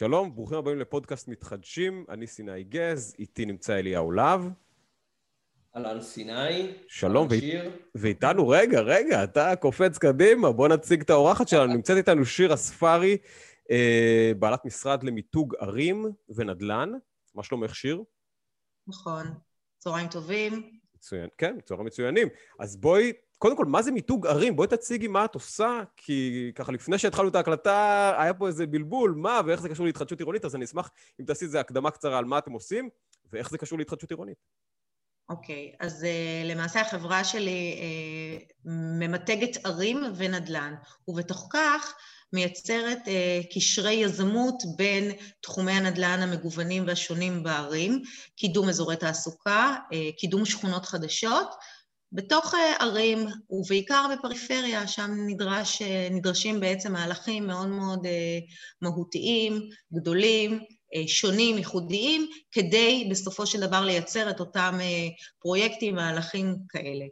שלום, ברוכים הבאים לפודקאסט מתחדשים, אני סיני גז, איתי נמצא אליהו להב. אהלן סיני. שלום, ו... ואיתנו, רגע, רגע, אתה קופץ קדימה, בוא נציג את האורחת שלנו. נמצאת איתנו שיר אספרי, אה, בעלת משרד למיתוג ערים ונדל"ן. מה שלומך, שיר? נכון. צהריים טובים. מצוין, כן, צהריים מצוינים. אז בואי קודם כל, מה זה מיתוג ערים? בואי תציגי מה את עושה, כי ככה לפני שהתחלנו את ההקלטה, היה פה איזה בלבול, מה ואיך זה קשור להתחדשות עירונית, אז אני אשמח אם תעשי איזה הקדמה קצרה על מה אתם עושים, ואיך זה קשור להתחדשות עירונית. אוקיי, okay, אז uh, למעשה החברה שלי uh, ממתגת ערים ונדל"ן, ובתוך כך מייצרת uh, קשרי יזמות בין תחומי הנדל"ן המגוונים והשונים בערים, קידום אזורי תעסוקה, uh, קידום שכונות חדשות, בתוך אה, ערים, ובעיקר בפריפריה, שם נדרש, אה, נדרשים בעצם מהלכים מאוד מאוד אה, מהותיים, גדולים, שונים, ייחודיים, כדי בסופו של דבר לייצר את אותם פרויקטים, מהלכים כאלה.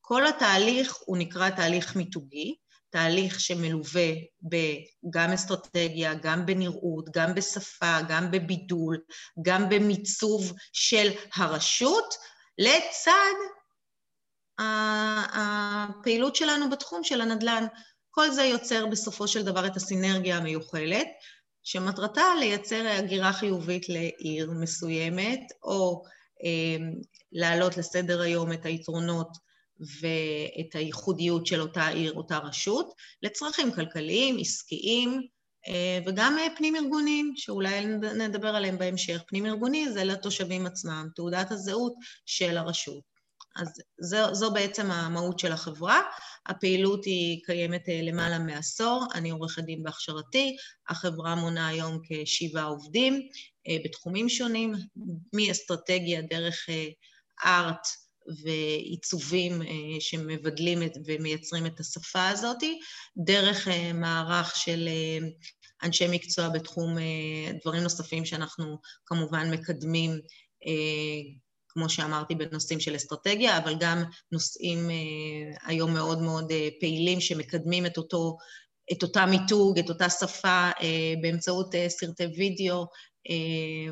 כל התהליך הוא נקרא תהליך מיתוגי, תהליך שמלווה גם אסטרטגיה, גם בנראות, גם בשפה, גם בבידול, גם במיצוב של הרשות, לצד הפעילות שלנו בתחום של הנדל"ן. כל זה יוצר בסופו של דבר את הסינרגיה המיוחלת, שמטרתה לייצר הגירה חיובית לעיר מסוימת, או אה, להעלות לסדר היום את היתרונות ואת הייחודיות של אותה עיר, אותה רשות, לצרכים כלכליים, עסקיים, אה, וגם אה, פנים-ארגוניים, שאולי נדבר עליהם בהמשך. פנים-ארגוני זה לתושבים עצמם, תעודת הזהות של הרשות. אז זו, זו בעצם המהות של החברה. הפעילות היא קיימת אה, למעלה מעשור, אני עורכת דין בהכשרתי, החברה מונה היום כשבעה עובדים אה, בתחומים שונים, מאסטרטגיה דרך ארט אה, ועיצובים שמבדלים ומייצרים את השפה הזאת, דרך מערך של אנשי מקצוע בתחום דברים נוספים שאנחנו כמובן מקדמים כמו שאמרתי, בנושאים של אסטרטגיה, אבל גם נושאים אה, היום מאוד מאוד אה, פעילים שמקדמים את אותו, את אותה מיתוג, את אותה שפה, אה, באמצעות סרטי וידאו,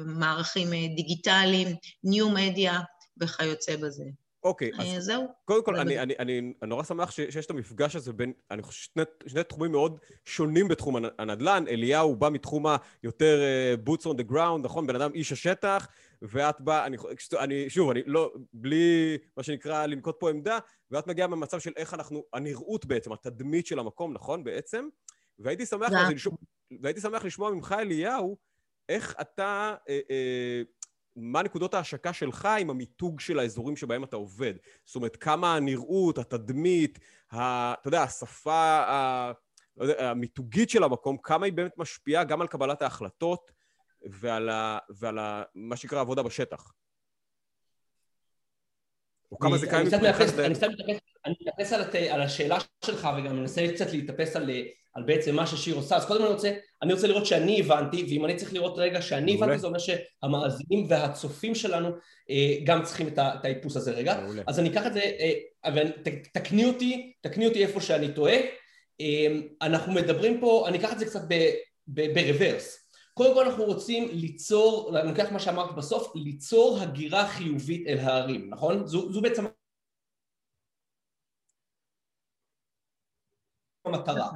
מערכים דיגיטליים, ניו מדיה וכיוצא בזה. אוקיי, okay, אז זהו. קודם כל, אני, אני, אני, אני נורא שמח שיש את המפגש הזה בין, אני חושב, שני, שני תחומים מאוד שונים בתחום הנדל"ן. אליהו בא מתחום היותר uh, boots on the ground, נכון? בן אדם איש השטח, ואת באה, אני, אני, שוב, אני לא, בלי מה שנקרא לנקוט פה עמדה, ואת מגיעה ממצב של איך אנחנו, הנראות בעצם, התדמית של המקום, נכון, בעצם? והייתי שמח, yeah. לשמוע, והייתי שמח לשמוע ממך, אליהו, איך אתה, אה, אה, מה נקודות ההשקה שלך עם המיתוג של האזורים שבהם אתה עובד? זאת אומרת, כמה הנראות, התדמית, ה, אתה יודע, השפה ה, לא המיתוגית של המקום, כמה היא באמת משפיעה גם על קבלת ההחלטות, ועל, ה, ועל ה, מה שנקרא עבודה בשטח. או כמה זה קיים מבחינתך? אני קצת מתאפס על, על השאלה שלך וגם מנסה קצת להתאפס על, על בעצם מה ששיר עושה. אז קודם אני רוצה, אני רוצה לראות שאני הבנתי, ואם אני צריך לראות רגע שאני מעולה. הבנתי, זה אומר שהמאזינים והצופים שלנו אה, גם צריכים את, את האיפוס הזה רגע. מעולה. אז אני אקח את זה, אה, תקני אותי, תקני אותי איפה שאני טועה. אה, אנחנו מדברים פה, אני אקח את זה קצת ברוורס. קודם כל אנחנו רוצים ליצור, אני לוקח מה שאמרת בסוף, ליצור הגירה חיובית אל הערים, נכון? זו, זו בעצם המטרה.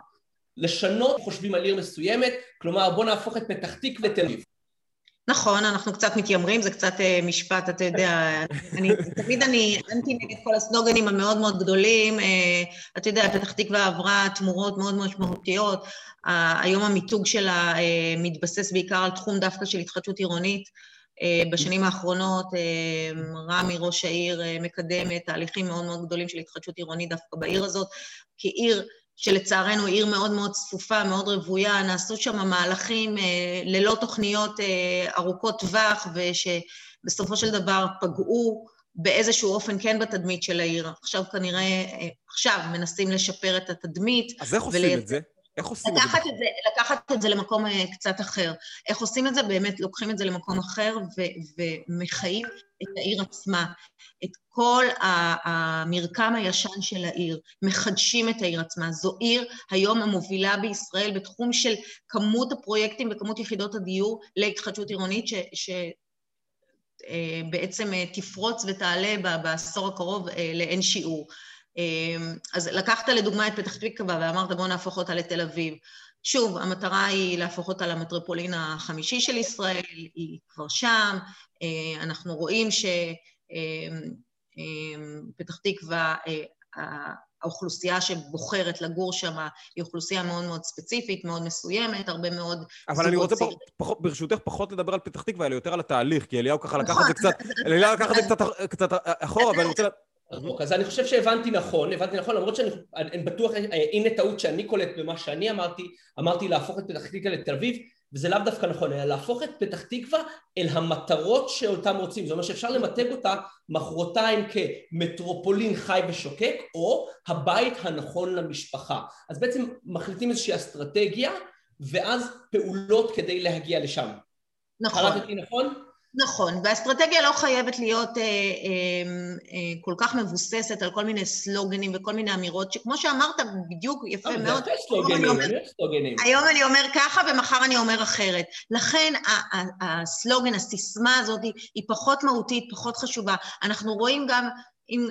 לשנות חושבים על עיר מסוימת, כלומר בוא נהפוך את פתח תקווה לתל אביב. נכון, אנחנו קצת מתיימרים, זה קצת אה, משפט, אתה יודע, אני, תמיד אני אנטי נגד כל הסלוגנים המאוד מאוד גדולים, אה, אתה יודע, פתח תקווה עברה תמורות מאוד מאוד משמעותיות, היום המיתוג שלה אה, מתבסס בעיקר על תחום דווקא של התחדשות עירונית. בשנים האחרונות רמי, ראש העיר, מקדמת תהליכים מאוד מאוד גדולים של התחדשות עירונית דווקא בעיר הזאת, כעיר שלצערנו עיר מאוד מאוד צפופה, מאוד רוויה, נעשו שם מהלכים אה, ללא תוכניות אה, ארוכות טווח, ושבסופו של דבר פגעו באיזשהו אופן כן בתדמית של העיר. עכשיו כנראה, אה, עכשיו מנסים לשפר את התדמית. אז איך עושים את זה? איך עושים את זה? זה? לקחת את זה למקום אה, קצת אחר. איך עושים את זה? באמת לוקחים את זה למקום אחר ו- ומחיים את העיר עצמה, את כל המרקם הישן של העיר, מחדשים את העיר עצמה. זו עיר היום המובילה בישראל בתחום של כמות הפרויקטים וכמות יחידות הדיור להתחדשות עירונית, ש... ש בעצם תפרוץ ותעלה בעשור הקרוב לאין שיעור. אמ, אז לקחת לדוגמה את פתח תקווה ואמרת בואו נהפוך אותה לתל אביב. שוב, המטרה היא להפוך אותה למטרופולין החמישי של ישראל, היא כבר שם, אה, אנחנו רואים שפתח אמ, אמ, תקווה, אה, האוכלוסייה שבוחרת לגור שם היא אוכלוסייה מאוד מאוד ספציפית, מאוד מסוימת, הרבה מאוד אבל אני רוצה פחות, פחות, ברשותך פחות לדבר על פתח תקווה, אלא יותר על התהליך, כי אליהו ככה לקח את זה נכון. קצת, אחורה, ואני רוצה... אוקיי, אז אני חושב שהבנתי נכון, הבנתי נכון, למרות שאני בטוח, הנה טעות שאני קולט במה שאני אמרתי, אמרתי להפוך את פתח תקווה לתל אביב, וזה לאו דווקא נכון, אלא להפוך את פתח תקווה אל המטרות שאותם רוצים, זאת אומרת שאפשר למתג אותה מחרתיים כמטרופולין חי ושוקק, או הבית הנכון למשפחה. אז בעצם מחליטים איזושהי אסטרטגיה, ואז פעולות כדי להגיע לשם. נכון. קראתי נכון? נכון, והאסטרטגיה לא חייבת להיות אה, אה, אה, כל כך מבוססת על כל מיני סלוגנים וכל מיני אמירות, שכמו שאמרת, בדיוק יפה מאוד. זה סלוגנים, אומר, סלוגנים. היום אני אומר ככה ומחר אני אומר אחרת. לכן הסלוגן, הסיסמה הזאת היא פחות מהותית, פחות חשובה. אנחנו רואים גם, אם,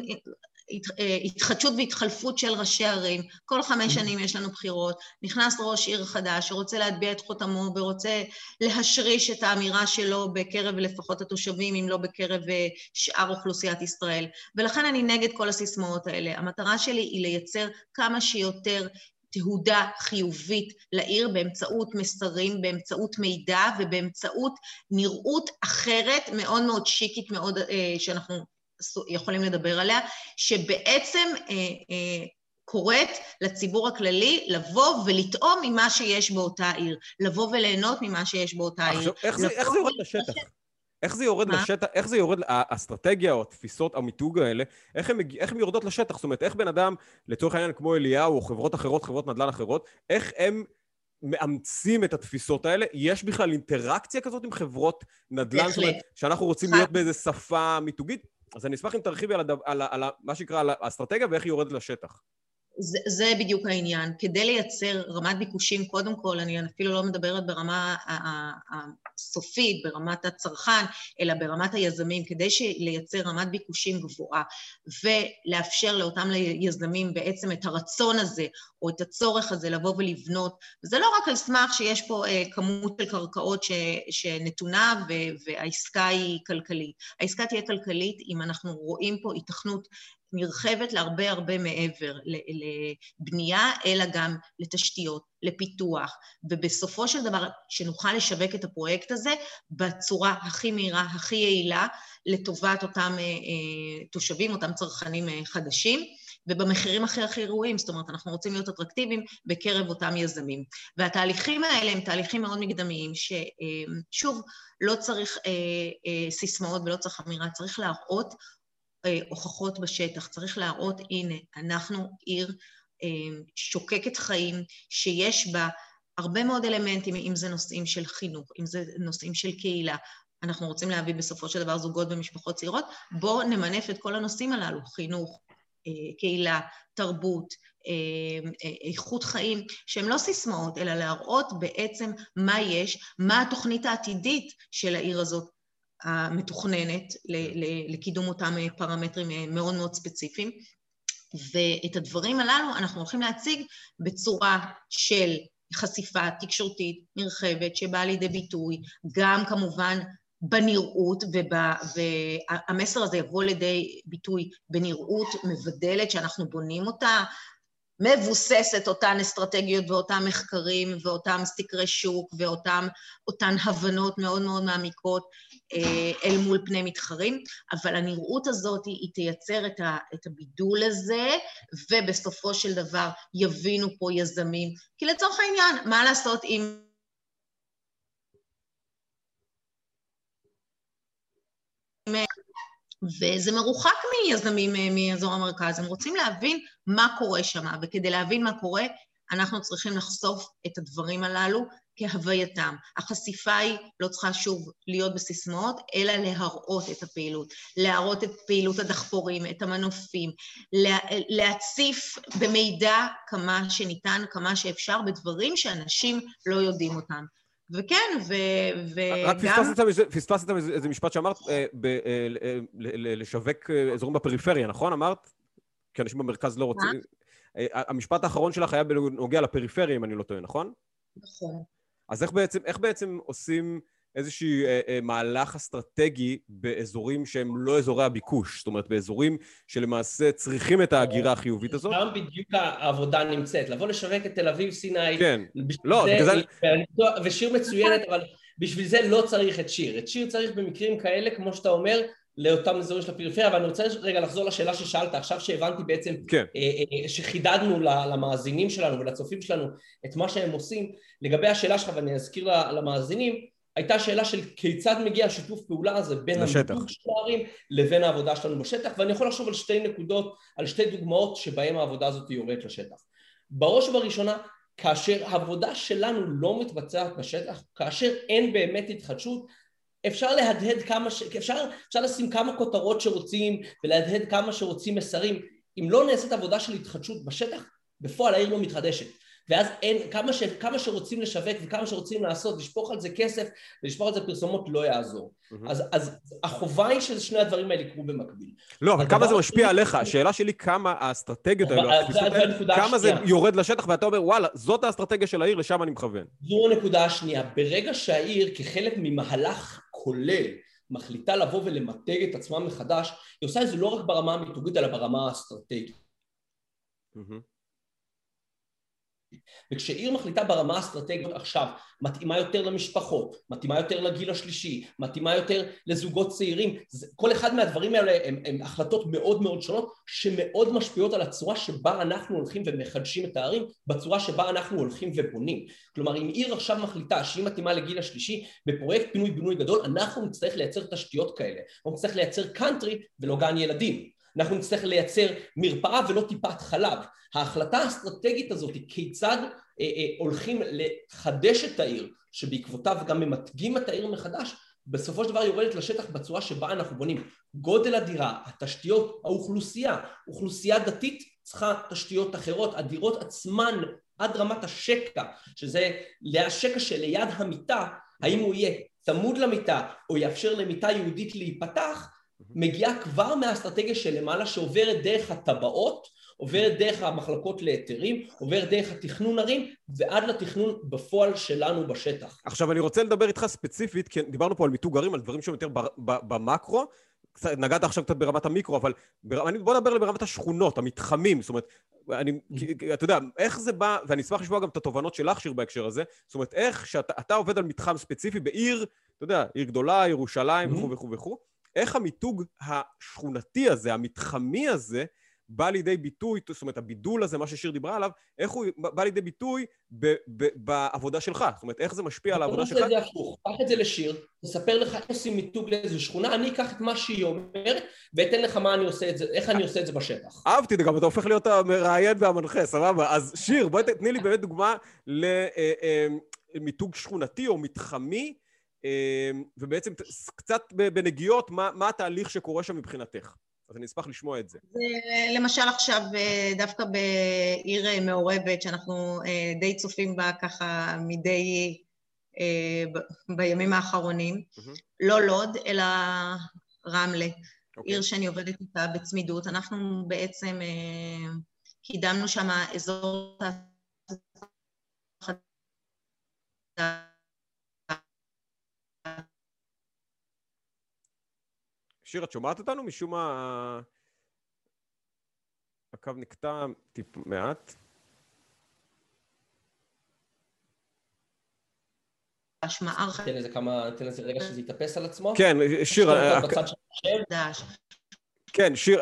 התחדשות והתחלפות של ראשי ערים. כל חמש שנים יש לנו בחירות, נכנס ראש עיר חדש שרוצה להטביע את חותמו ורוצה להשריש את האמירה שלו בקרב לפחות התושבים, אם לא בקרב אה, שאר אוכלוסיית ישראל. ולכן אני נגד כל הסיסמאות האלה. המטרה שלי היא לייצר כמה שיותר תהודה חיובית לעיר באמצעות מסרים, באמצעות מידע ובאמצעות נראות אחרת, מאוד מאוד שיקית, מאוד, אה, שאנחנו יכולים לדבר עליה, שבעצם אה, אה, קוראת לציבור הכללי לבוא ולטעום ממה שיש באותה עיר, לבוא וליהנות ממה שיש באותה עיר. עכשיו, איך זה, איך זה יורד לשטח? איך זה יורד מה? לשטח, איך זה יורד, האסטרטגיה או התפיסות, המיתוג האלה, איך הן איך יורדות לשטח? זאת אומרת, איך בן אדם, לצורך העניין כמו אליהו או חברות אחרות, חברות נדל"ן אחרות, איך הם מאמצים את התפיסות האלה? יש בכלל אינטראקציה כזאת עם חברות נדל"ן? זאת אומרת, שאנחנו רוצים להיות באיזה שפה מיתוגית? אז אני אשמח אם תרחיבי על, הדו, על, על, על מה שנקרא, על האסטרטגיה ואיך היא יורדת לשטח. זה, זה בדיוק העניין. כדי לייצר רמת ביקושים, קודם כל, אני אפילו לא מדברת ברמה הסופית, ברמת הצרכן, אלא ברמת היזמים, כדי לייצר רמת ביקושים גבוהה ולאפשר לאותם יזמים בעצם את הרצון הזה או את הצורך הזה לבוא ולבנות, וזה לא רק על סמך שיש פה אה, כמות של קרקעות ש, שנתונה והעסקה היא כלכלית. העסקה תהיה כלכלית אם אנחנו רואים פה התכנות נרחבת להרבה הרבה מעבר לבנייה, אלא גם לתשתיות, לפיתוח, ובסופו של דבר שנוכל לשווק את הפרויקט הזה בצורה הכי מהירה, הכי יעילה, לטובת אותם אה, אה, תושבים, אותם צרכנים אה, חדשים. ובמחירים הכי הכי ראויים, זאת אומרת, אנחנו רוצים להיות אטרקטיביים בקרב אותם יזמים. והתהליכים האלה הם תהליכים מאוד מקדמיים, ששוב, לא צריך סיסמאות ולא צריך אמירה, צריך להראות אה, הוכחות בשטח, צריך להראות, הנה, אנחנו עיר אה, שוקקת חיים, שיש בה הרבה מאוד אלמנטים, אם זה נושאים של חינוך, אם זה נושאים של קהילה, אנחנו רוצים להביא בסופו של דבר זוגות ומשפחות צעירות, בואו נמנף את כל הנושאים הללו, חינוך, אה, קהילה, תרבות, איכות חיים, שהם לא סיסמאות, אלא להראות בעצם מה יש, מה התוכנית העתידית של העיר הזאת, המתוכננת לקידום אותם אה, פרמטרים אה, מאוד מאוד ספציפיים. ואת הדברים הללו אנחנו הולכים להציג בצורה של חשיפה תקשורתית נרחבת שבאה לידי ביטוי, גם כמובן בנראות, ובה, והמסר הזה יבוא לידי ביטוי בנראות מבדלת שאנחנו בונים אותה, מבוססת אותן אסטרטגיות ואותם מחקרים ואותם סקרי שוק ואותן הבנות מאוד מאוד מעמיקות אל מול פני מתחרים, אבל הנראות הזאת היא תייצר את, ה, את הבידול הזה, ובסופו של דבר יבינו פה יזמים. כי לצורך העניין, מה לעשות אם... וזה מרוחק מיזמים מאזור המרכז, הם רוצים להבין מה קורה שם, וכדי להבין מה קורה, אנחנו צריכים לחשוף את הדברים הללו כהווייתם. החשיפה היא לא צריכה שוב להיות בסיסמאות, אלא להראות את הפעילות, להראות את פעילות הדחפורים, את המנופים, להציף במידע כמה שניתן, כמה שאפשר, בדברים שאנשים לא יודעים אותם. וכן, ו, וגם... רק פספסת איזה משפט שאמרת, אה, אה, לשווק אה, אזורים בפריפריה, נכון? אמרת? כי אנשים במרכז לא רוצים... המשפט האחרון שלך היה בנוגע לפריפריה, אם אני לא טועה, נכון? נכון. אז איך בעצם, איך בעצם עושים איזשהו אה, אה, מהלך אסטרטגי באזורים שהם לא אזורי הביקוש? זאת אומרת, באזורים שלמעשה צריכים את ההגירה החיובית הזאת? שם בדיוק העבודה נמצאת. לבוא לשווק את תל אביב, סיני... כן. לא, בגלל זה... ושיר מצוינת, אבל בשביל זה לא צריך את שיר. את שיר צריך במקרים כאלה, כמו שאתה אומר, לאותם אזורים של הפריפריה, אבל אני רוצה רגע לחזור לשאלה ששאלת, עכשיו שהבנתי בעצם, כן. אה, אה, שחידדנו למאזינים שלנו ולצופים שלנו את מה שהם עושים, לגבי השאלה שלך, ואני אזכיר למאזינים, הייתה שאלה של כיצד מגיע השיתוף פעולה הזה בין המיתוג של הערים לבין העבודה שלנו בשטח, ואני יכול לחשוב על שתי נקודות, על שתי דוגמאות שבהן העבודה הזאת יורדת לשטח. בראש ובראשונה, כאשר העבודה שלנו לא מתבצעת בשטח, כאשר אין באמת התחדשות, אפשר להדהד כמה ש... אפשר, אפשר לשים כמה כותרות שרוצים ולהדהד כמה שרוצים מסרים אם לא נעשית עבודה של התחדשות בשטח בפועל העיר לא מתחדשת ואז אין, כמה, ש, כמה שרוצים לשווק וכמה שרוצים לעשות, לשפוך על זה כסף ולשפוך על זה פרסומות לא יעזור. Mm-hmm. אז, אז החובה היא ששני הדברים האלה יקרו במקביל. לא, אבל כמה זה משפיע עליך? השאלה שלי כמה האסטרטגיות האלו, כמה זה יורד לשטח ואתה אומר, וואלה, זאת האסטרטגיה של העיר, לשם אני מכוון. זו הנקודה השנייה. ברגע שהעיר, כחלק ממהלך כולל, מחליטה לבוא ולמתג את עצמה מחדש, היא עושה את זה לא רק ברמה המיתוגית, אלא ברמה האסטרטגית. Mm-hmm. וכשעיר מחליטה ברמה האסטרטגית עכשיו, מתאימה יותר למשפחות, מתאימה יותר לגיל השלישי, מתאימה יותר לזוגות צעירים, כל אחד מהדברים האלה הם, הם החלטות מאוד מאוד שונות שמאוד משפיעות על הצורה שבה אנחנו הולכים ומחדשים את הערים, בצורה שבה אנחנו הולכים ובונים. כלומר אם עיר עכשיו מחליטה שהיא מתאימה לגיל השלישי, בפרויקט פינוי בינוי גדול אנחנו נצטרך לייצר תשתיות כאלה, אנחנו נצטרך לייצר קאנטרי ולא גן ילדים אנחנו נצטרך לייצר מרפאה ולא טיפת חלב. ההחלטה האסטרטגית הזאת היא כיצד אה, אה, הולכים לחדש את העיר, שבעקבותיו גם ממתגים את העיר מחדש, בסופו של דבר יורדת לשטח בצורה שבה אנחנו בונים. גודל הדירה, התשתיות, האוכלוסייה, אוכלוסייה דתית צריכה תשתיות אחרות, הדירות עצמן עד רמת השקע, שזה השקע שליד המיטה, האם הוא יהיה צמוד למיטה או יאפשר למיטה יהודית להיפתח, מגיעה כבר מהאסטרטגיה של למעלה שעוברת דרך הטבעות, עוברת דרך המחלקות להיתרים, עוברת דרך התכנון ערים ועד לתכנון בפועל שלנו בשטח. עכשיו אני רוצה לדבר איתך ספציפית, כי דיברנו פה על מיתוג ערים, על דברים שהם יותר במקרו, נגעת עכשיו קצת ברמת המיקרו, אבל בר... בוא נדבר ברמת השכונות, המתחמים, זאת אומרת, אני, אתה יודע, איך זה בא, ואני אשמח לשמוע גם את התובנות שלך, שיר, בהקשר הזה, זאת אומרת, איך שאתה עובד על מתחם ספציפי בעיר, אתה יודע, עיר גדולה, ירושלים וכו' וכו' וכו', איך המיתוג השכונתי הזה, המתחמי הזה, בא לידי ביטוי, זאת אומרת, הבידול הזה, מה ששיר דיברה עליו, איך הוא בא לידי ביטוי ב- ב- בעבודה שלך? זאת אומרת, איך זה משפיע על העבודה שלך? זה הפוך, קח את זה לשיר, נספר לך איך עושים מיתוג לאיזו שכונה, אני אקח את מה שהיא אומרת, ואתן לך מה אני עושה את זה, איך אני עושה את זה בשטח. אהבתי, גם אתה הופך להיות המראיין והמנחה, סבבה? אז שיר, בואי תתני לי באמת דוגמה למיתוג שכונתי או מתחמי, ובעצם קצת בנגיעות, מה, מה התהליך שקורה שם מבחינתך. אז אני אשמח לשמוע את זה. למשל עכשיו, אה, דווקא בעיר אה, מעורבת, שאנחנו אה, די צופים בה ככה מדי... בימים האחרונים, mm-hmm. לא לוד, אלא רמלה, okay. אוקיי. עיר שאני עובדת איתה בצמידות. אנחנו בעצם קידמנו שם אזור שיר, את שומעת אותנו? משום מה הקו נקטע טיפ מעט. תן לזה כמה, תן לזה רגע שזה יתאפס על עצמו. כן, שיר... כן, שיר,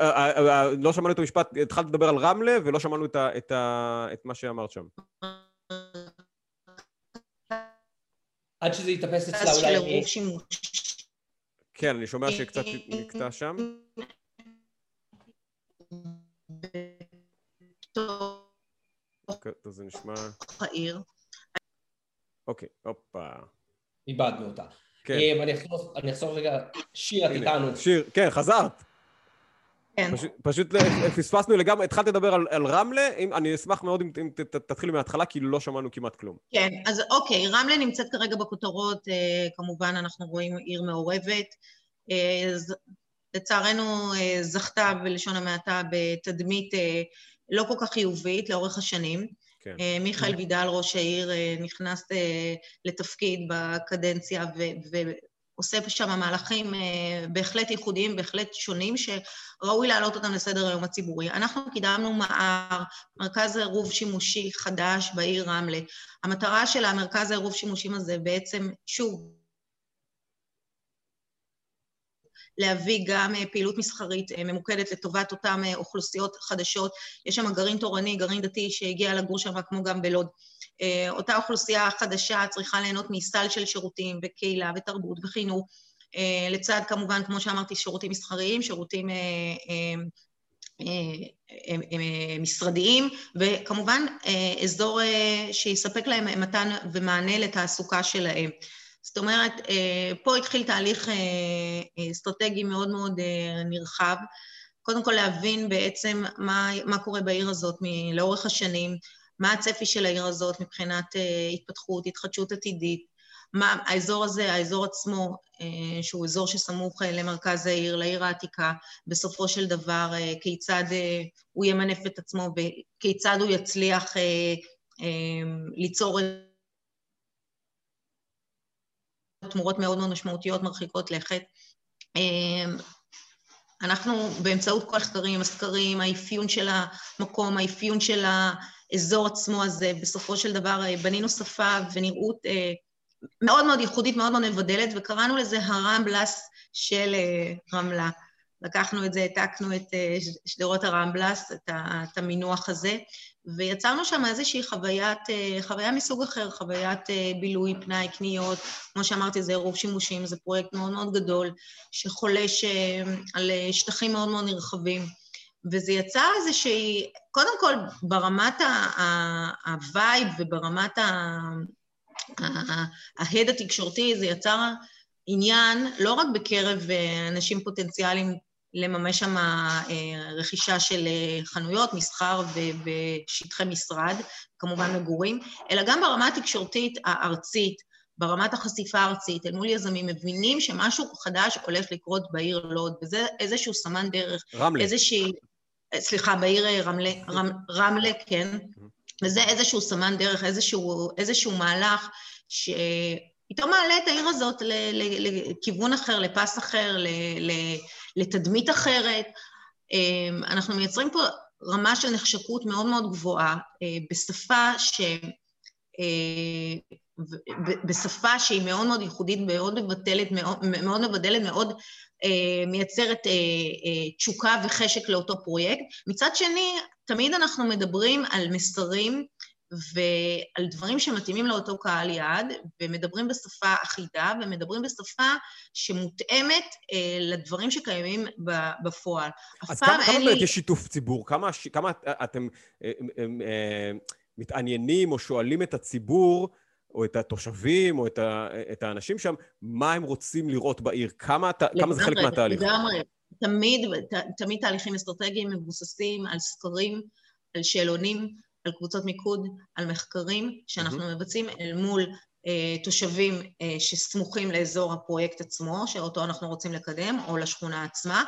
לא שמענו את המשפט, התחלת לדבר על רמלה ולא שמענו את מה שאמרת שם. עד שזה יתאפס אצלה אולי... כן, אני שומע שקצת נקטע שם. זה נשמע... העיר. אוקיי, הופה. איבדנו אותה. כן. אה, אני אחזור רגע, שיר, את איתנו. שיר, כן, חזרת. כן. פשוט, פשוט פספסנו לגמרי, התחלת לדבר על, על רמלה, אם, אני אשמח מאוד אם, אם תתחילי מההתחלה, כי לא שמענו כמעט כלום. כן, אז אוקיי, רמלה נמצאת כרגע בכותרות, אה, כמובן אנחנו רואים עיר מעורבת. אה, לצערנו אה, זכתה בלשון המעטה בתדמית אה, לא כל כך חיובית לאורך השנים. כן. אה, מיכאל וידל, ראש העיר, נכנס לתפקיד בקדנציה ועושה שם מהלכים בהחלט ייחודיים, בהחלט שונים, שראוי להעלות אותם לסדר היום הציבורי. אנחנו קידמנו מע"ר, מרכז עירוב שימושי חדש בעיר רמלה. המטרה של המרכז העירוב שימושים הזה בעצם, שוב, להביא גם אה, פעילות מסחרית אה, ממוקדת לטובת אותן אה, אוכלוסיות חדשות. יש שם גרעין תורני, גרעין דתי שהגיע לגור שם כמו גם בלוד. אותה אוכלוסייה חדשה צריכה ליהנות מסל של שירותים וקהילה ותרבות וחינוך, לצד כמובן, כמו שאמרתי, שירותים מסחריים, שירותים משרדיים, וכמובן אזור שיספק להם מתן ומענה לתעסוקה שלהם. זאת אומרת, אה, פה התחיל תהליך אה, אה, אסטרטגי מאוד מאוד נרחב. קודם כל להבין בעצם מה, מה קורה בעיר הזאת לאורך השנים, מה הצפי של העיר הזאת מבחינת התפתחות, התחדשות עתידית, מה האזור הזה, האזור עצמו, שהוא אזור שסמוך למרכז העיר, לעיר העתיקה, בסופו של דבר כיצד הוא ימנף את עצמו וכיצד הוא יצליח ליצור תמורות מאוד מאוד משמעותיות, מרחיקות לכת. אמ, אנחנו באמצעות כל המחקרים, הסקרים, האפיון של המקום, האפיון של האזור עצמו הזה, בסופו של דבר אה, בנינו שפה ונראות אה, מאוד מאוד ייחודית, מאוד מאוד מבדלת, וקראנו לזה הרמבלס של אה, רמלה. לקחנו את זה, העתקנו את שדרות הרמבלס, את המינוח הזה, ויצרנו שם איזושהי חוויית, אה, חוויה מסוג אחר, חוויית אה, בילוי, פנאי, קניות, כמו שאמרתי, זה עירוב שימושים, זה פרויקט מאוד מאוד גדול, שחולש אה, על שטחים מאוד מאוד נרחבים. וזה יצר איזושהי, קודם כל, ברמת ה vibe וברמת ההד התקשורתי, זה יצר עניין לא רק בקרב אנשים פוטנציאליים לממש שם אה, רכישה של אה, חנויות, מסחר ובשטחי משרד, כמובן מגורים, אלא גם ברמה התקשורתית הארצית, ברמת החשיפה הארצית, אל מול יזמים, מבינים שמשהו חדש הולך לקרות בעיר לוד, וזה איזשהו סמן דרך. רמלה. איזושהי... סליחה, בעיר רמלה, רמ, רמלה, כן. וזה איזשהו סמן דרך, איזשהו, איזשהו מהלך ש... פתאום מעלה את העיר הזאת לכיוון אחר, לפס אחר, לתדמית אחרת. אמ, אנחנו מייצרים פה רמה של נחשקות מאוד מאוד גבוהה אה, בשפה ש... אה, בשפה שהיא מאוד מאוד ייחודית, מאוד מבטלת, מאוד, מאוד מבדלת, מאוד אה, מייצרת תשוקה וחשק לאותו פרויקט. מצד שני, תמיד אנחנו מדברים על מסרים ועל דברים שמתאימים לאותו קהל יעד, ומדברים בשפה אחידה, ומדברים בשפה שמותאמת אה, לדברים שקיימים בפועל. אז כמה, כמה באמת לי... יש שיתוף ציבור? כמה, כמה אתם אה, אה, אה, מתעניינים או שואלים את הציבור, או את התושבים, או את, ה, את האנשים שם, מה הם רוצים לראות בעיר? כמה, לגמרי, כמה זה חלק מהתהליך? לגמרי. תמיד, ת, תמיד תהליכים אסטרטגיים מבוססים על סקרים, על שאלונים. על קבוצות מיקוד, על מחקרים שאנחנו mm-hmm. מבצעים אל מול אה, תושבים אה, שסמוכים לאזור הפרויקט עצמו, שאותו אנחנו רוצים לקדם, או לשכונה עצמה,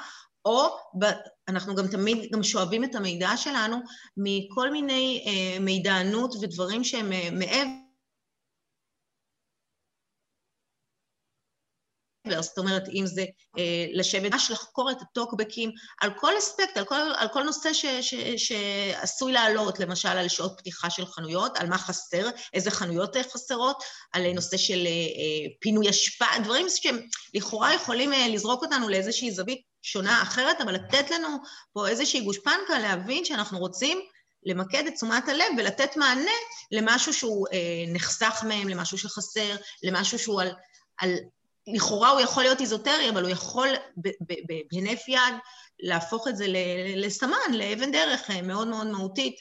או ב, אנחנו גם תמיד גם שואבים את המידע שלנו מכל מיני אה, מידענות ודברים שהם אה, מעבר זאת אומרת, אם זה אה, לשבת, ממש לחקור את הטוקבקים על כל אספקט, על כל, על כל נושא ש, ש, שעשוי לעלות, למשל על שעות פתיחה של חנויות, על מה חסר, איזה חנויות חסרות, על נושא של אה, אה, פינוי אשפה, דברים שהם לכאורה יכולים אה, לזרוק אותנו לאיזושהי זווית שונה אחרת, אבל לתת לנו פה איזושהי גושפנקה להבין שאנחנו רוצים למקד את תשומת הלב ולתת מענה למשהו שהוא אה, נחסך מהם, למשהו שחסר, למשהו שהוא על, על לכאורה הוא יכול להיות איזוטרי, אבל הוא יכול בהינף יד להפוך את זה לסמן, לאבן דרך אה, מאוד מאוד מהותית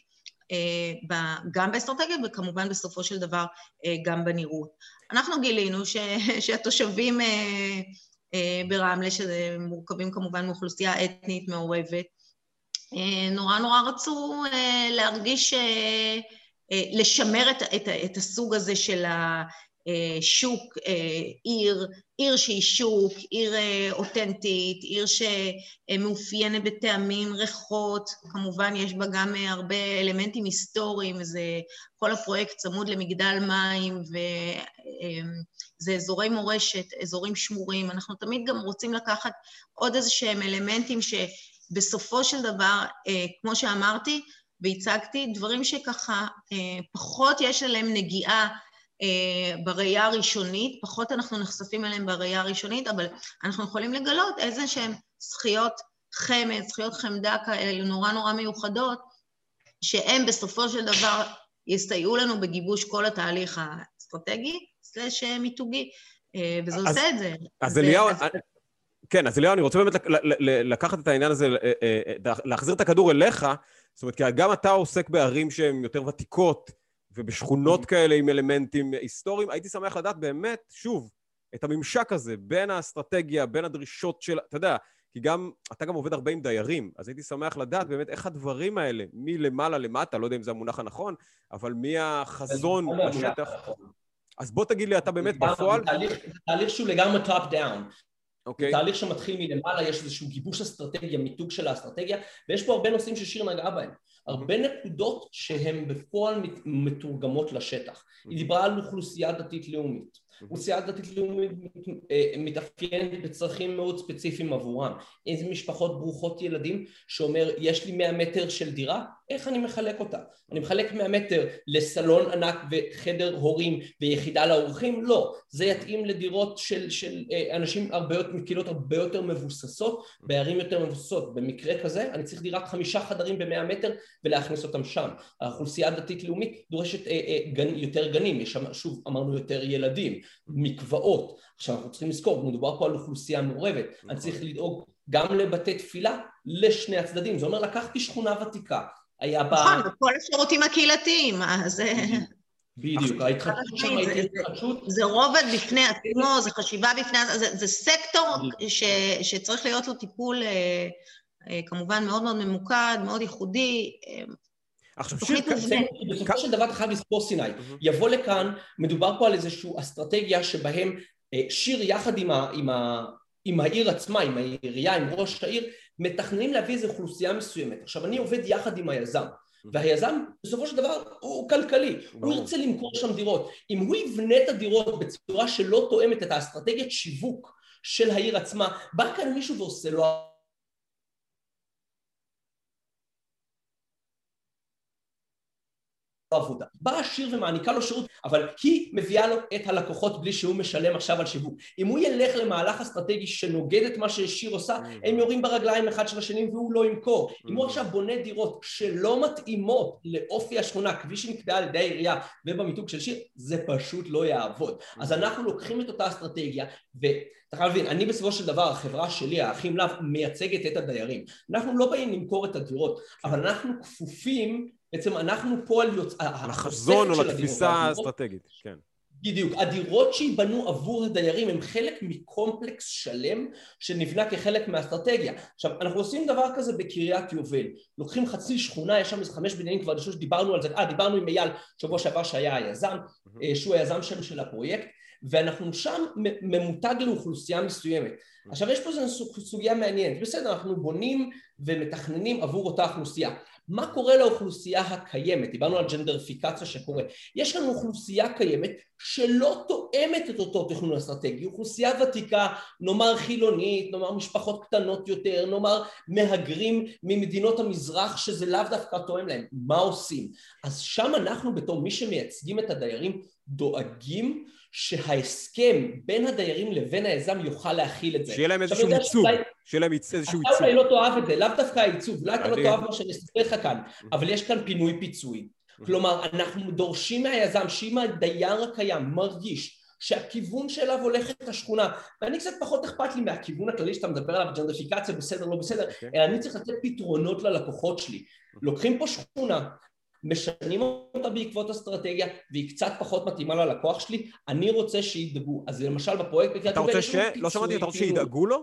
גם באסטרטגיה וכמובן בסופו של דבר גם בנראות. אנחנו גילינו ש, שהתושבים ברמלה, שמורכבים כמובן מאוכלוסייה אתנית מעורבת, נורא נורא רצו להרגיש, לשמר את, את, את הסוג הזה של השוק, עיר, עיר שהיא שוק, עיר אותנטית, עיר שמאופיינת בטעמים, ריחות, כמובן יש בה גם הרבה אלמנטים היסטוריים, זה כל הפרויקט צמוד למגדל מים וזה אזורי מורשת, אזורים שמורים, אנחנו תמיד גם רוצים לקחת עוד איזה שהם אלמנטים שבסופו של דבר, כמו שאמרתי והצגתי, דברים שככה פחות יש עליהם נגיעה בראייה הראשונית, פחות אנחנו נחשפים אליהם בראייה הראשונית, אבל אנחנו יכולים לגלות איזה שהן זכיות חמד, זכיות חמדה כאלה נורא נורא מיוחדות, שהן בסופו של דבר יסתייעו לנו בגיבוש כל התהליך האסטרטגי, סלש מיתוגי, וזה אז, עושה את זה. אז אליהו. כן, אז אליהו, אני רוצה באמת לקחת את העניין הזה, להחזיר את הכדור אליך, זאת אומרת, כי גם אתה עוסק בערים שהן יותר ותיקות, ובשכונות כאלה עם אלמנטים היסטוריים, הייתי שמח לדעת באמת, שוב, את הממשק הזה בין האסטרטגיה, בין הדרישות של, אתה יודע, כי גם, אתה גם עובד הרבה עם דיירים, אז הייתי שמח לדעת באמת איך הדברים האלה, מלמעלה למטה, לא יודע אם זה המונח הנכון, אבל מהחזון לשטח. אז בוא תגיד לי, אתה באמת בפועל... זה תהליך שהוא לגמרי top down. אוקיי. זה תהליך שמתחיל מלמעלה, יש איזשהו גיבוש אסטרטגיה, מיתוג של האסטרטגיה, ויש פה הרבה נושאים ששיר נגעה בהם. הרבה נקודות שהן בפועל מתורגמות לשטח. היא דיברה על אוכלוסייה דתית לאומית. אוכלוסייה דתית לאומית אה, מתאפיינת בצרכים מאוד ספציפיים עבורם. איזה משפחות ברוכות ילדים שאומר יש לי 100 מטר של דירה, איך אני מחלק אותה? אני מחלק 100 מטר לסלון ענק וחדר הורים ויחידה לאורחים? לא. זה יתאים לדירות של, של אה, אנשים הרבה יותר, מקהילות הרבה יותר מבוססות, בערים יותר מבוססות. במקרה כזה אני צריך דירת חמישה חדרים ב-100 מטר ולהכניס אותם שם. האוכלוסייה הדתית לאומית דורשת אה, אה, גן, יותר גנים, יש שם שוב אמרנו יותר ילדים, מקוואות. עכשיו אנחנו צריכים לזכור, מדובר פה על אוכלוסייה מעורבת, אני צריך לדאוג גם לבתי תפילה לשני הצדדים, זה אומר לקחתי שכונה ותיקה, היה ב... נכון, וכל השירותים הקהילתיים, אז... בדיוק, ההתחדשות שם הייתה התחדשות... זה רובד בפני עצמו, זה חשיבה בפני עצמו, זה סקטור שצריך להיות לו טיפול אה, אה, כמובן מאוד מאוד ממוקד, מאוד ייחודי. אה, עכשיו שיר, בסופו של דבר אתה חייב לזכור סיני, יבוא לכאן, מדובר פה על איזושהי אסטרטגיה שבהם שיר יחד עם העיר עצמה, עם העירייה, עם ראש העיר, מתכננים להביא איזו אוכלוסייה מסוימת. עכשיו אני עובד יחד עם היזם, והיזם בסופו של דבר הוא כלכלי, הוא ירצה למכור שם דירות. אם הוא יבנה את הדירות בצורה שלא תואמת את האסטרטגיית שיווק של העיר עצמה, בא כאן מישהו ועושה לו עבודה. באה השיר ומעניקה לו שירות, אבל היא מביאה לו את הלקוחות בלי שהוא משלם עכשיו על שיווק. אם הוא ילך למהלך אסטרטגי שנוגד את מה ששיר עושה, mm-hmm. הם יורים ברגליים אחד של השני והוא לא ימכור. אם הוא mm-hmm. עכשיו בונה דירות שלא מתאימות לאופי השכונה, כפי שנקבעה על ידי העירייה ובמיתוג של שיר, זה פשוט לא יעבוד. אז mm-hmm. אנחנו לוקחים את אותה אסטרטגיה, ואתה חייב להבין, אני בסופו של דבר, החברה שלי, האחים לאו, מייצגת את הדיירים. אנחנו לא באים למכור את הדירות, אבל אנחנו כפופים בעצם אנחנו פה על יוצא... לחזון או לתפיסה האסטרטגית, כן. בדיוק. הדירות שייבנו עבור הדיירים הם חלק מקומפלקס שלם שנבנה כחלק מהאסטרטגיה. עכשיו, אנחנו עושים דבר כזה בקריית יובל. לוקחים חצי שכונה, יש שם איזה חמש בניינים כבר, אני חושב שדיברנו על זה, אה, דיברנו עם אייל שבוע שעבר שהיה היזם, mm-hmm. שהוא היזם שם של הפרויקט, ואנחנו שם ממותג לאוכלוסייה מסוימת. עכשיו, יש פה איזו סוגיה מעניינת. בסדר, אנחנו בונים ומתכננים עבור אותה אוכלוסייה. מה קורה לאוכלוסייה הקיימת? דיברנו על ג'נדריפיקציה שקורה. יש לנו אוכלוסייה קיימת שלא תואמת את אותו תכנון אסטרטגי, אוכלוסייה ותיקה, נאמר חילונית, נאמר משפחות קטנות יותר, נאמר מהגרים ממדינות המזרח שזה לאו דווקא תואם להם. מה עושים? אז שם אנחנו בתור מי שמייצגים את הדיירים דואגים שההסכם בין הדיירים לבין היזם יוכל להכיל את זה. שיהיה להם איזשהו ייצוג, שיהיה להם איזשהו ייצוג. אתה אולי לא תאהב את זה, לאו דווקא הייצוג, אולי אתה לא תאהב מה שאני אספר לך כאן, אבל יש כאן פינוי פיצוי. כלומר, אנחנו דורשים מהיזם שאם הדייר הקיים מרגיש שהכיוון שאליו הולכת השכונה, ואני קצת פחות אכפת לי מהכיוון הכללי שאתה מדבר עליו, ג'נדריפיקציה בסדר, לא בסדר, okay. אוקיי. אלא אני צריך לתת פתרונות ללקוחות שלי. לוקחים פה שכונה, משנים אותה בעקבות אסטרטגיה, והיא קצת פחות מתאימה ללקוח שלי, אני רוצה שידאגו. אז למשל בפרויקט בקריית יובל... אתה רוצה ש... לא שמעתי, אתה רוצה שידאגו לו?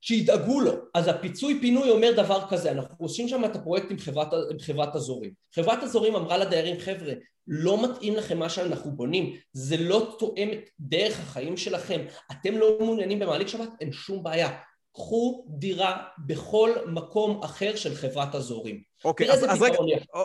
שידאגו לו. אז הפיצוי פינוי אומר דבר כזה, אנחנו עושים שם את הפרויקט עם חברת, עם חברת אזורים. חברת אזורים אמרה לדיירים, חבר'ה, לא מתאים לכם מה שאנחנו בונים, זה לא תואם את דרך החיים שלכם, אתם לא מעוניינים במעלית שבת, אין שום בעיה. קחו דירה בכל מקום אחר של חברת אזורים. אוקיי, אז, אז רגע,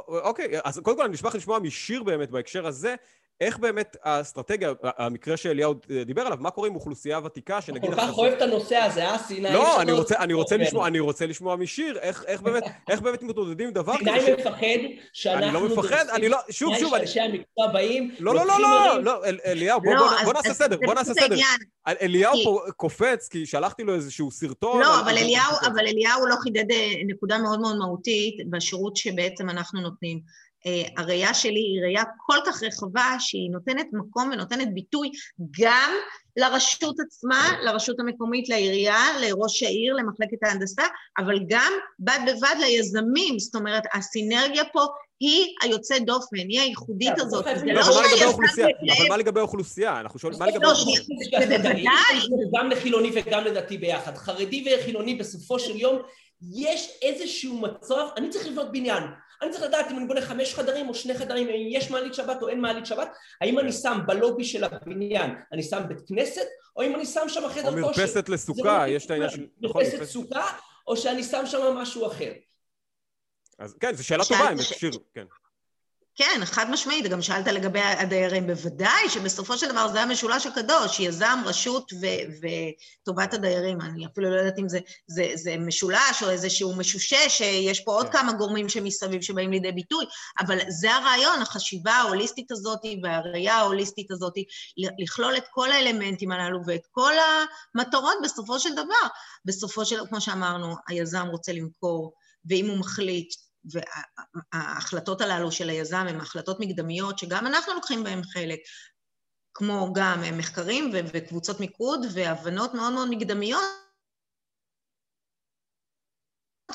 אוקיי, אז קודם כל אני אשמח לשמוע משיר באמת בהקשר הזה, איך באמת האסטרטגיה, המקרה שאליהו דיבר עליו, מה קורה עם אוכלוסייה ותיקה שנגיד... אתה כל כך אוהב את הנושא הזה, אה, סיני? לא, אני רוצה, אני רוצה לשמוע, אני רוצה לשמוע משיר, איך, איך באמת, איך באמת מתמודדים עם דבר כזה? סיני מפחד שאנחנו... אני לא מפחד, אני לא, שוב, שוב, אני... אנשי המקצוע באים, לא, לא, לא, לא, לא, אליהו, בוא לא, נעשה סדר, בוא נעשה סדר. אליהו פה קופץ, כי שלחתי לו איזשהו סרטון. לא, אבל אליהו לא חידד אה, נקודה מאוד מאוד מהותית בשירות שבעצם אנחנו נותנים. הראייה שלי היא ראייה כל כך רחבה שהיא נותנת מקום ונותנת ביטוי גם לרשות עצמה, לרשות המקומית, לעירייה, לראש העיר, למחלקת ההנדסה, אבל גם בד בבד ליזמים, זאת אומרת, הסינרגיה פה היא היוצאת דופן, היא הייחודית כן, הזאת. זה לא שהיזם... אבל מה לגבי האוכלוסייה? אנחנו שואלים, מה לגבי האוכלוסייה? זה בוודאי. גם לחילוני וגם לדתי ביחד. חרדי וחילוני בסופו של יום, יש איזשהו מצב, אני צריך לבנות בניין. אני צריך לדעת אם אני בונה חמש חדרים או שני חדרים, אם יש מעלית שבת או אין מעלית שבת, האם אני שם בלובי של הבניין, אני שם בית כנסת, או אם אני שם שם חדר כושר. או מרפסת לסוכה, יש את העניין של... מרפסת סוכה, או שאני שם שם משהו אחר. אז כן, זו שאלה טובה, אם תשאיר, כן. כן, חד משמעית, גם שאלת לגבי הדיירים. בוודאי שבסופו של דבר זה המשולש הקדוש, יזם, רשות ו- וטובת הדיירים. אני אפילו לא יודעת אם זה, זה, זה משולש או איזשהו משושש, יש פה עוד כן. כמה גורמים שמסביב שבאים לידי ביטוי, אבל זה הרעיון, החשיבה ההוליסטית הזאת והראייה ההוליסטית הזאת, לכלול את כל האלמנטים הללו ואת כל המטרות בסופו של דבר. בסופו של, כמו שאמרנו, היזם רוצה למכור, ואם הוא מחליט וההחלטות הללו של היזם הן החלטות מקדמיות שגם אנחנו לוקחים בהן חלק, כמו גם מחקרים וקבוצות מיקוד והבנות מאוד מאוד מקדמיות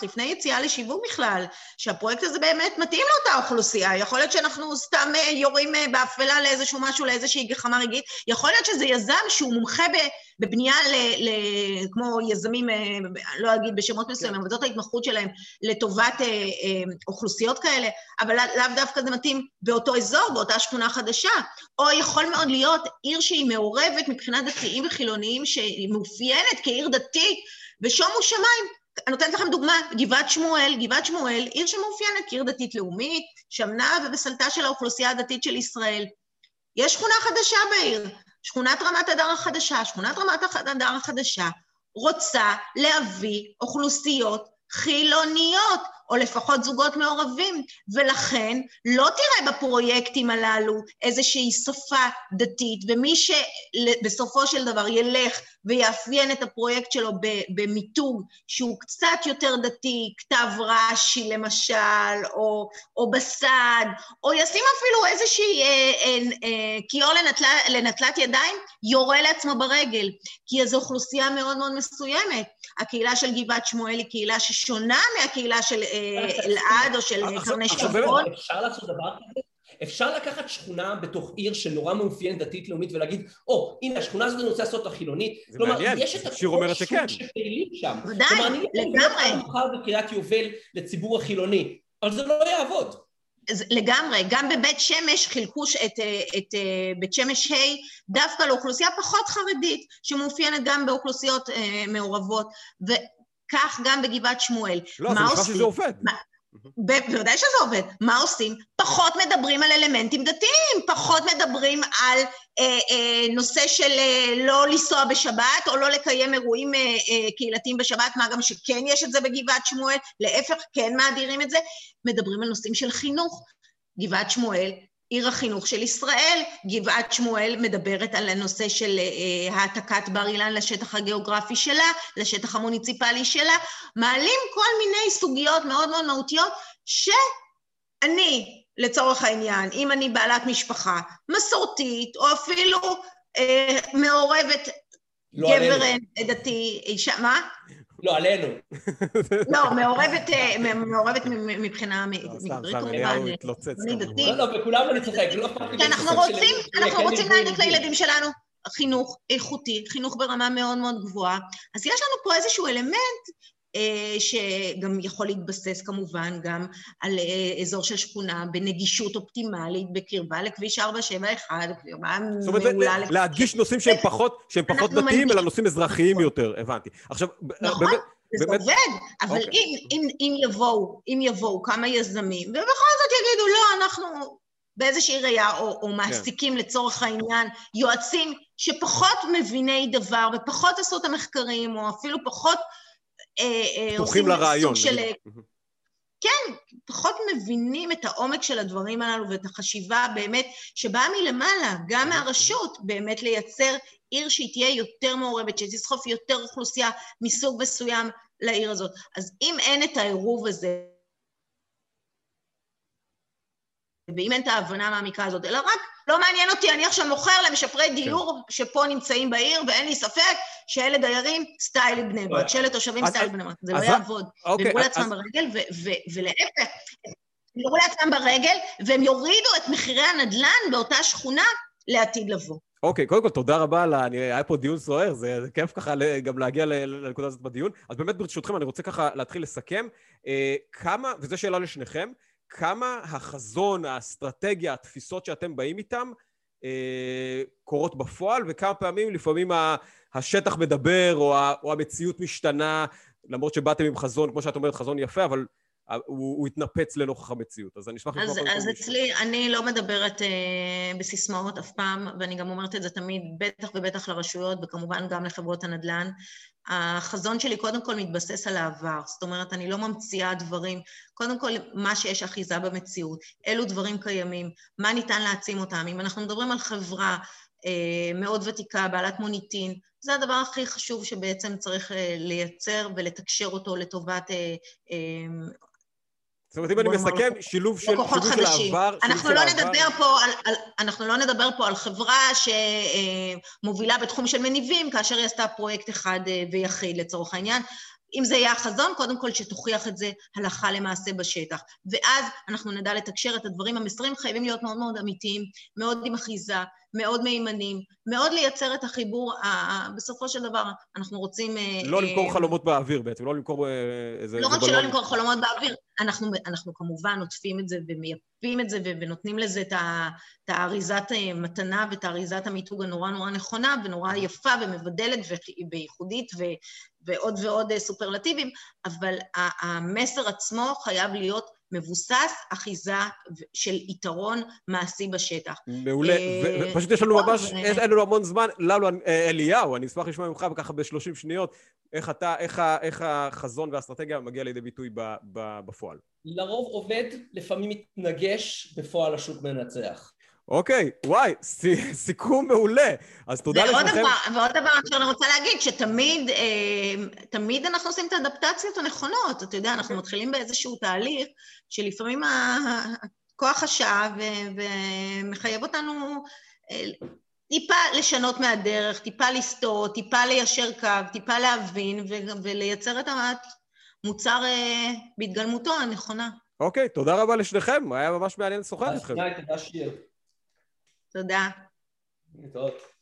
לפני יציאה לשיווק בכלל, שהפרויקט הזה באמת מתאים לאותה אוכלוסייה. יכול להיות שאנחנו סתם אה, יורים אה, באפלה לאיזשהו משהו, לאיזושהי גחמה רגעית. יכול להיות שזה יזם שהוא מומחה בבנייה ל, ל, כמו יזמים, אה, לא אגיד בשמות מסוימים, אבל זאת ההתמחות שלהם לטובת אוכלוסיות כאלה, אבל לאו דווקא זה מתאים באותו אזור, באותה שכונה חדשה. או יכול מאוד להיות עיר שהיא מעורבת מבחינת דתיים וחילוניים, שהיא מאופיינת כעיר דתית, ושומו שמיים, אני נותנת לכם דוגמה, גבעת שמואל, גבעת שמואל, עיר שמאופיינת כעיר דתית-לאומית, שמנה ובסלטה של האוכלוסייה הדתית של ישראל. יש שכונה חדשה בעיר, שכונת רמת הדר החדשה. שכונת רמת הדר החדשה רוצה להביא אוכלוסיות חילוניות, או לפחות זוגות מעורבים, ולכן לא תראה בפרויקטים הללו איזושהי שפה דתית, ומי שבסופו של דבר ילך ויאפיין את הפרויקט שלו במיתוג שהוא קצת יותר דתי, כתב רש"י למשל, או, או בסד, או ישים אפילו איזושהי אה, אה, אה, כיור לנטל, לנטלת ידיים, יורה לעצמו ברגל, כי איזו אוכלוסייה מאוד מאוד מסוימת. הקהילה של גבעת שמואל היא קהילה ששונה מהקהילה של אה, אלעד או של קרני שומרון. אפשר לעשות דבר כזה? אפשר לקחת שכונה בתוך עיר שנורא מאופיינת דתית-לאומית ולהגיד, או, הנה, השכונה הזאת אני רוצה לעשות אותה חילונית. זה כלומר, מעניין, יש את שיר אומרת שכן. שפעילים שם. ודאי, לגמרי. כלומר, אני לא בקריית יובל לציבור החילוני, אבל זה לא יעבוד. לגמרי, גם בבית שמש חילקו את, את בית שמש ה' דווקא לאוכלוסייה פחות חרדית, שמאופיינת גם באוכלוסיות אה, מעורבות, וכך גם בגבעת שמואל. לא, זה נשמע שזה עובד. מה, בוודאי שזה עובד. מה עושים? פחות מדברים על אלמנטים דתיים, פחות מדברים על אה, אה, נושא של אה, לא לנסוע בשבת או לא לקיים אירועים אה, אה, קהילתיים בשבת, מה גם שכן יש את זה בגבעת שמואל, להפך, כן מאדירים את זה. מדברים על נושאים של חינוך. גבעת שמואל עיר החינוך של ישראל. גבעת שמואל מדברת על הנושא של אה, העתקת בר אילן לשטח הגיאוגרפי שלה, לשטח המוניציפלי שלה. מעלים כל מיני סוגיות מאוד מאוד מהותיות שאני, לצורך העניין, אם אני בעלת משפחה מסורתית, או אפילו אה, מעורבת לא גבר דתי, אישה, מה? לא, עלינו. לא, מעורבת, מעורבת מבחינה מגדרית כמובן. התלוצץ. לא, לא, בכולם אני צוחק, לא כי אנחנו רוצים, אנחנו רוצים להעניק לילדים שלנו חינוך איכותי, חינוך ברמה מאוד מאוד גבוהה. אז יש לנו פה איזשהו אלמנט שגם יכול להתבסס כמובן גם על אה, אזור של שכונה בנגישות אופטימלית בקרבה לכביש 471, קרבה מעולה... זאת אומרת, להדגיש נושאים שהם פחות, שהם פחות דתיים, אלא נושאים אזרחיים יותר, הבנתי. עכשיו, נכון. באמת... זה באמת... עובד, אבל okay. אוקיי. אם, אם, אם יבואו, אם יבואו כמה יזמים, ובכל זאת יגידו, לא, אנחנו באיזושהי ראייה, או, או כן. מעסיקים yeah. לצורך העניין, יועצים שפחות מביני דבר ופחות עשו את המחקרים, או אפילו פחות אה, אה, פתוחים לרעיון. של... כן, פחות מבינים את העומק של הדברים הללו ואת החשיבה באמת שבאה מלמעלה, גם מהרשות, באמת לייצר עיר שהיא תהיה יותר מעורבת, שתסחוף יותר אוכלוסייה מסוג מסוים לעיר הזאת. אז אם אין את העירוב הזה, ואם אין את ההבנה המעמיקה הזאת, אלא רק לא מעניין אותי, אני עכשיו מוכר למשפרי כן. דיור שפה נמצאים בעיר, ואין לי ספק שאלה דיירים סטייל בני ברק, שאלה תושבים סטייל בני ברק, זה לא יעבוד. אוקיי, והם יראו לעצמם ברגל, ולהפך, הם יראו לעצמם ברגל, והם יורידו את מחירי הנדל"ן באותה שכונה לעתיד לבוא. אוקיי, קודם כל, תודה רבה על ה... היה פה דיון סוער, זה, זה כיף ככה גם להגיע לנקודה הזאת בדיון. אז באמת, ברשותכם, אני רוצה ככה להתחיל לסכם. אה, כמה, וזו שאלה לשניכם, כמה החזון, האסטרטגיה, התפיסות שאתם באים איתם, קורות בפועל, וכמה פעמים לפעמים השטח מדבר, או, או המציאות משתנה, למרות שבאתם עם חזון, כמו שאת אומרת, חזון יפה, אבל הוא, הוא התנפץ לנוכח המציאות. אז אני אשמח לשמוע... אז, אז אצלי, אני לא מדברת אה, בסיסמאות אף פעם, ואני גם אומרת את זה תמיד, בטח ובטח לרשויות, וכמובן גם לחברות הנדל"ן. החזון שלי קודם כל מתבסס על העבר, זאת אומרת, אני לא ממציאה דברים. קודם כל, מה שיש אחיזה במציאות, אילו דברים קיימים, מה ניתן להעצים אותם. אם אנחנו מדברים על חברה אה, מאוד ותיקה, בעלת מוניטין, זה הדבר הכי חשוב שבעצם צריך אה, לייצר ולתקשר אותו לטובת אה, אה, זאת אומרת, אם אני מסכם, שילוב של, שילוב של העבר, אנחנו לא נדבר פה על, על, אנחנו לא נדבר פה על חברה שמובילה בתחום של מניבים, כאשר היא עשתה פרויקט אחד אה, ויחיד לצורך העניין. אם זה יהיה החזון, קודם כל שתוכיח את זה הלכה למעשה בשטח. ואז אנחנו נדע לתקשר את הדברים. המסרים חייבים להיות מאוד מאוד אמיתיים, מאוד עם אחיזה, מאוד מהימנים, מאוד לייצר את החיבור, בסופו של דבר אנחנו רוצים... אה, לא למכור אה, חלומות באוויר בעצם, לא למכור אה, איזה... לא רק שלא למכור חלומות באוויר, אנחנו, אנחנו כמובן עוטפים את זה ומייפים את זה ונותנים לזה את האריזת מתנה ואת האריזת המיתוג הנורא נורא נכונה ונורא יפה ומבדלת וייחודית ועוד ועוד סופרלטיבים, אבל המסר עצמו חייב להיות מבוסס אחיזה של יתרון מעשי בשטח. מעולה, אה, ופשוט יש לנו ממש, אין לנו המון זמן. לנו, אה, אליהו, אני אשמח לשמוע ממך ככה ב-30 שניות, איך אתה, איך החזון והאסטרטגיה מגיע לידי ביטוי בפועל. לרוב עובד, לפעמים מתנגש, בפועל השוק מנצח. אוקיי, וואי, סיכום מעולה. אז תודה לשניכם. ועוד דבר שאני רוצה להגיד, שתמיד אה, תמיד אנחנו עושים את האדפטציות הנכונות. אתה יודע, אנחנו מתחילים באיזשהו תהליך שלפעמים כוח השעה ומחייב אותנו אה, טיפה לשנות מהדרך, טיפה לסטות, טיפה ליישר קו, טיפה להבין ולייצר את המוצר אה, בהתגלמותו הנכונה. אוקיי, תודה רבה לשניכם, היה ממש מעניין לשוחח איתכם. תודה, שיר. תודה. להתראות.